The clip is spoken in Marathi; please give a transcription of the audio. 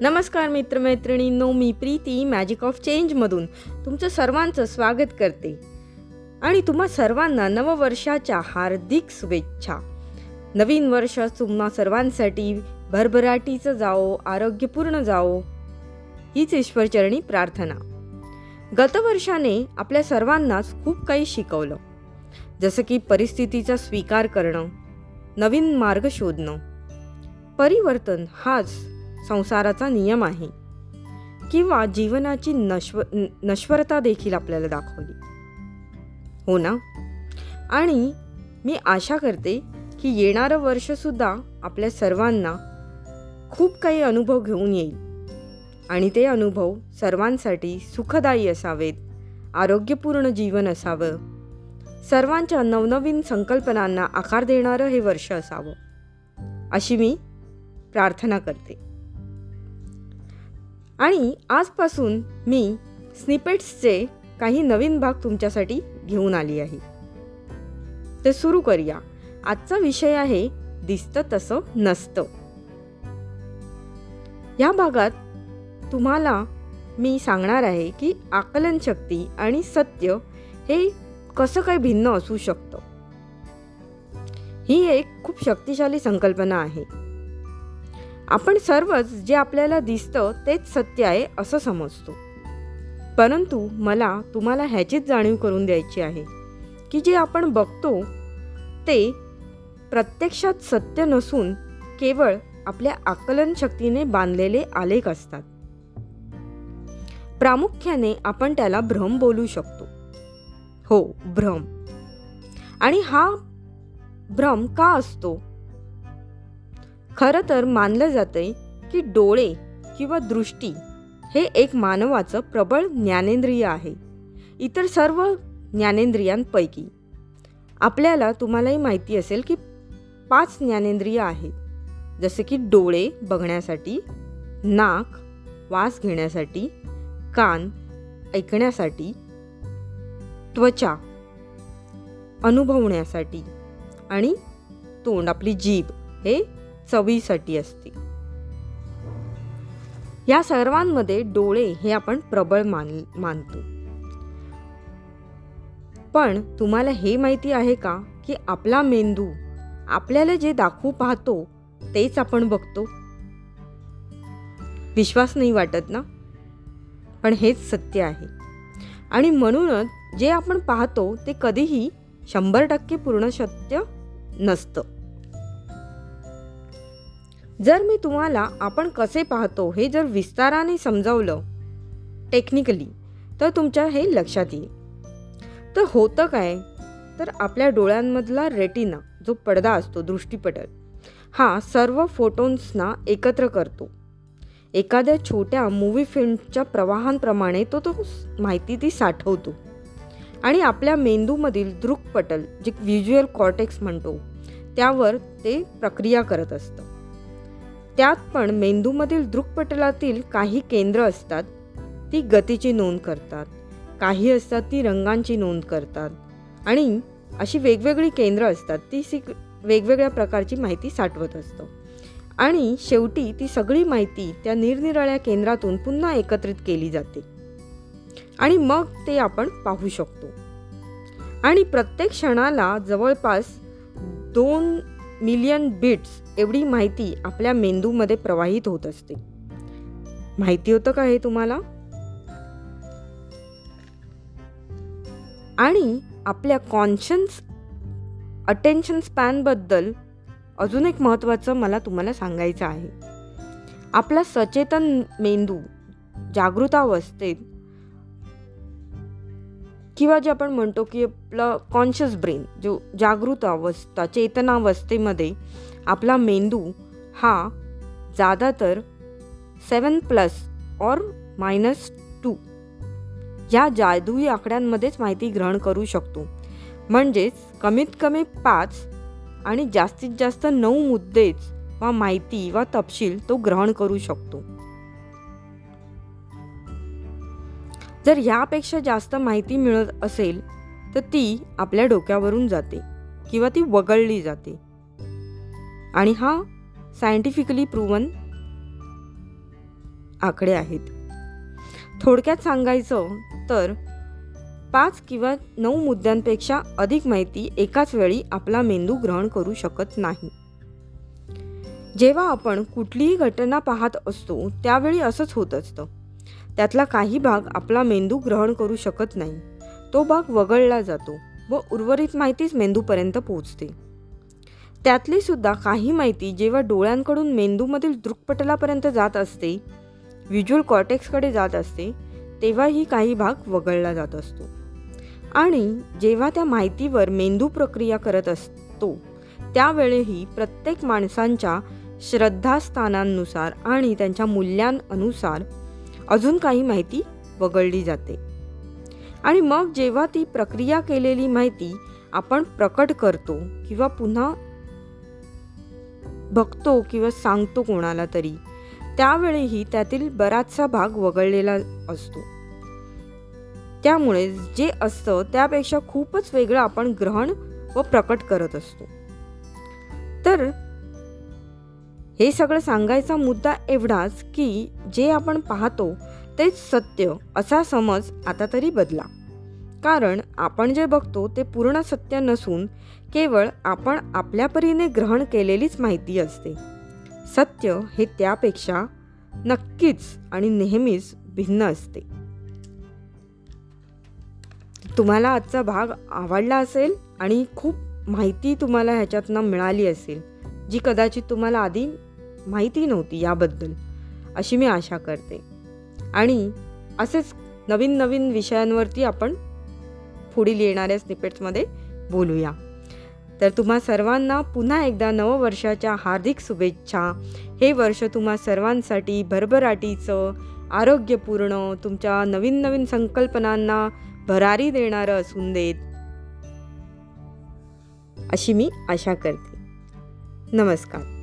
नमस्कार मित्रमैत्रिणींनो मी प्रीती मॅजिक ऑफ चेंजमधून तुमचं सर्वांचं स्वागत करते. आणि तुम्हा सर्वांना नववर्षाच्या हार्दिक शुभेच्छा. नवीन वर्ष तुम्हा सर्वांसाठी भरभराटीचं जाओ आरोग्यपूर्ण जाओ हीच ईश्वरचरणी प्रार्थना. गतवर्षाने आपल्या सर्वांनाच खूप काही शिकवलं. जसं की परिस्थितीचा स्वीकार करणं नवीन मार्ग शोधणं. परिवर्तन हाच संसाराचा नियम आहे. किंवा जीवनाची नश्व नश्वरता देखील आपल्याला दाखवली. हो ना? आणि मी आशा करते की येणारं वर्षसुद्धा आपल्या सर्वांना खूप काही अनुभव घेऊन येईल. आणि ते अनुभव सर्वांसाठी सुखदायी असावेत आरोग्यपूर्ण जीवन असावं सर्वांच्या नवनवीन संकल्पनांना आकार देणारं हे वर्ष असावं. अशी मी प्रार्थना करते. आणि आजपासून मी स्निपेट्सचे काही नवीन भाग तुमच्यासाठी घेऊन आली आहे. तर सुरू करूया. आजचा विषय आहे दिसतं तसं नसतं. या भागात तुम्हाला मी सांगणार आहे की आकलन शक्ती आणि सत्य हे कसं काय भिन्न असू शकतं. ही एक खूप शक्तिशाली संकल्पना आहे. आपण सर्वच जे आपल्याला दिसतं तेच सत्य आहे असं समजतो. परंतु मला तुम्हाला ह्याचीच जाणीव करून द्यायची आहे की जे आपण बघतो ते प्रत्यक्षात सत्य नसून केवळ आपल्या आकलन शक्तीने बांधलेले आलेख असतात. प्रामुख्याने आपण त्याला भ्रम बोलू शकतो. हो भ्रम. आणि हा भ्रम का असतो? खरं तर मानलं जातंय की डोळे किंवा दृष्टी हे एक मानवाचं प्रबळ ज्ञानेंद्रिय आहे. इतर सर्व ज्ञानेंद्रियांपैकी आपल्याला तुम्हालाही माहिती असेल की पाच ज्ञानेंद्रिय आहेत. जसे की डोळे बघण्यासाठी नाक वास घेण्यासाठी कान ऐकण्यासाठी त्वचा अनुभवण्यासाठी आणि तोंड आपली जीभ हे चवीसाठी असते. या सर्वांमध्ये डोळे हे आपण प्रबळ मान मानतो. पण तुम्हाला हे माहिती आहे का की आपला मेंदू आपल्याला जे दाखवू पाहतो तेच आपण बघतो? विश्वास नाही वाटत ना? पण हेच सत्य आहे. आणि म्हणूनच जे आपण पाहतो ते कधीही शंभर टक्के पूर्ण सत्य नसतं. जर मी तुम्हाला आपण कसे पाहतो हे जर विस्ताराने समजावलं टेक्निकली तर तुमच्या हे लक्षात येईल. तर होतं काय? तर आपल्या डोळ्यांमधला रेटिना जो पडदा असतो दृष्टीपटल हा सर्व फोटोन्सना एकत्र करतो. एखाद्या छोट्या मूवी फिल्मच्या प्रवाहांप्रमाणे तो तो माहिती ती साठवतो. आणि आपल्या मेंदूमधील दृक्पटल जे व्हिज्युअल कॉर्टेक्स म्हणतो त्यावर ते प्रक्रिया करत असतं. त्यात पण मेंदूमधील दृक्पटलातील काही केंद्र असतात ती गतीची नोंद करतात. काही असतात ती रंगांची नोंद करतात. आणि अशी वेगवेगळी केंद्र असतात ती सी वेगवेगळ्या प्रकारची माहिती साठवत असतं. आणि शेवटी ती सगळी माहिती त्या निरनिराळ्या केंद्रातून पुन्हा एकत्रित केली जाते. आणि मग ते आपण पाहू शकतो. आणि प्रत्येक क्षणाला जवळपास दोन मिलियन बिट्स एवढी माहिती आपल्या मेंदूमध्ये प्रवाहित होत असते. माहिती होतं का हे तुम्हाला? आणि आपल्या कॉन्शन्स अटेन्शन स्पॅनबद्दल अजून एक महत्त्वाचं मला तुम्हाला सांगायचं आहे. आपला सचेतन मेंदू जागृतावस्थेत किंवा जे आपण म्हणतो की आपलं कॉन्शियस ब्रेन जो जागृत अवस्था चेतनावस्थेमध्ये आपला मेंदू हा जादातर सेवन प्लस और मायनस टू या जादुई आकड्यांमध्येच माहिती ग्रहण करू शकतो. म्हणजेच कमीत कमी पाच आणि जास्तीत जास्त नऊ मुद्देच वा माहिती वा तपशील तो ग्रहण करू शकतो. जर ह्यापेक्षा जास्त माहिती मिळत असेल तर ती आपल्या डोक्यावरून जाते किंवा ती वगळली जाते. आणि हा सायंटिफिकली प्रूवन आकडे आहेत. थोडक्यात सांगायचं तर पाच किंवा नऊ मुद्द्यांपेक्षा अधिक माहिती एकाच वेळी आपला मेंदू ग्रहण करू शकत नाही. जेव्हा आपण कुठलीही घटना पाहत असतो त्यावेळी असंच होत असतं. त्यातला काही भाग आपला मेंदू ग्रहण करू शकत नाही. तो भाग वगळला जातो व उर्वरित माहितीच मेंदूपर्यंत पोहोचते. त्यातली सुद्धा काही माहिती जेव्हा डोळ्यांकडून मेंदूमधील दृक्पटलापर्यंत जात असते व्हिज्युअल कॉर्टेक्सकडे जात असते तेव्हाही काही भाग वगळला जात असतो. आणि जेव्हा त्या माहितीवर मेंदू प्रक्रिया करत असतो त्यावेळेही प्रत्येक माणसांच्या श्रद्धास्थानांनुसार आणि त्यांच्या मूल्यांनुसार अजून काही माहिती वगळली जाते. आणि मग जेव्हा ती प्रक्रिया केलेली माहिती आपण प्रकट करतो किंवा पुन्हा बघतो किंवा सांगतो कोणाला तरी त्यावेळीही त्यातील बराचसा भाग वगळलेला असतो. त्यामुळे जे असतं त्यापेक्षा खूपच वेगळं आपण ग्रहण व प्रकट करत असतो. तर हे सगळं सांगायचा मुद्दा एवढाच की जे आपण पाहतो तेच सत्य असा समज आता तरी बदला. कारण आपण जे बघतो ते पूर्ण सत्य नसून केवळ आपण आपल्या परीने ग्रहण केलेलीच माहिती असते. सत्य हे त्यापेक्षा नक्कीच आणि नेहमीच भिन्न असते. तुम्हाला आजचा भाग आवडला असेल आणि खूप माहिती तुम्हाला ह्याच्यातनं मिळाली असेल जी कदाचित तुम्हाला आधी माहिती नव्हती याबद्दल अशी मी आशा करते. आणि असेच नवीन नवीन विषयांवरती आपण पुढील येणाऱ्या स्निपेट्समध्ये बोलूया. तर तुम्हा सर्वांना पुन्हा एकदा नववर्षाच्या हार्दिक शुभेच्छा. हे वर्ष तुम्हा सर्वांसाठी भरभराटीचं आरोग्यपूर्ण तुमच्या नवीन नवीन संकल्पनांना भरारी देणारं असून देत अशी मी आशा करते. नमस्कार.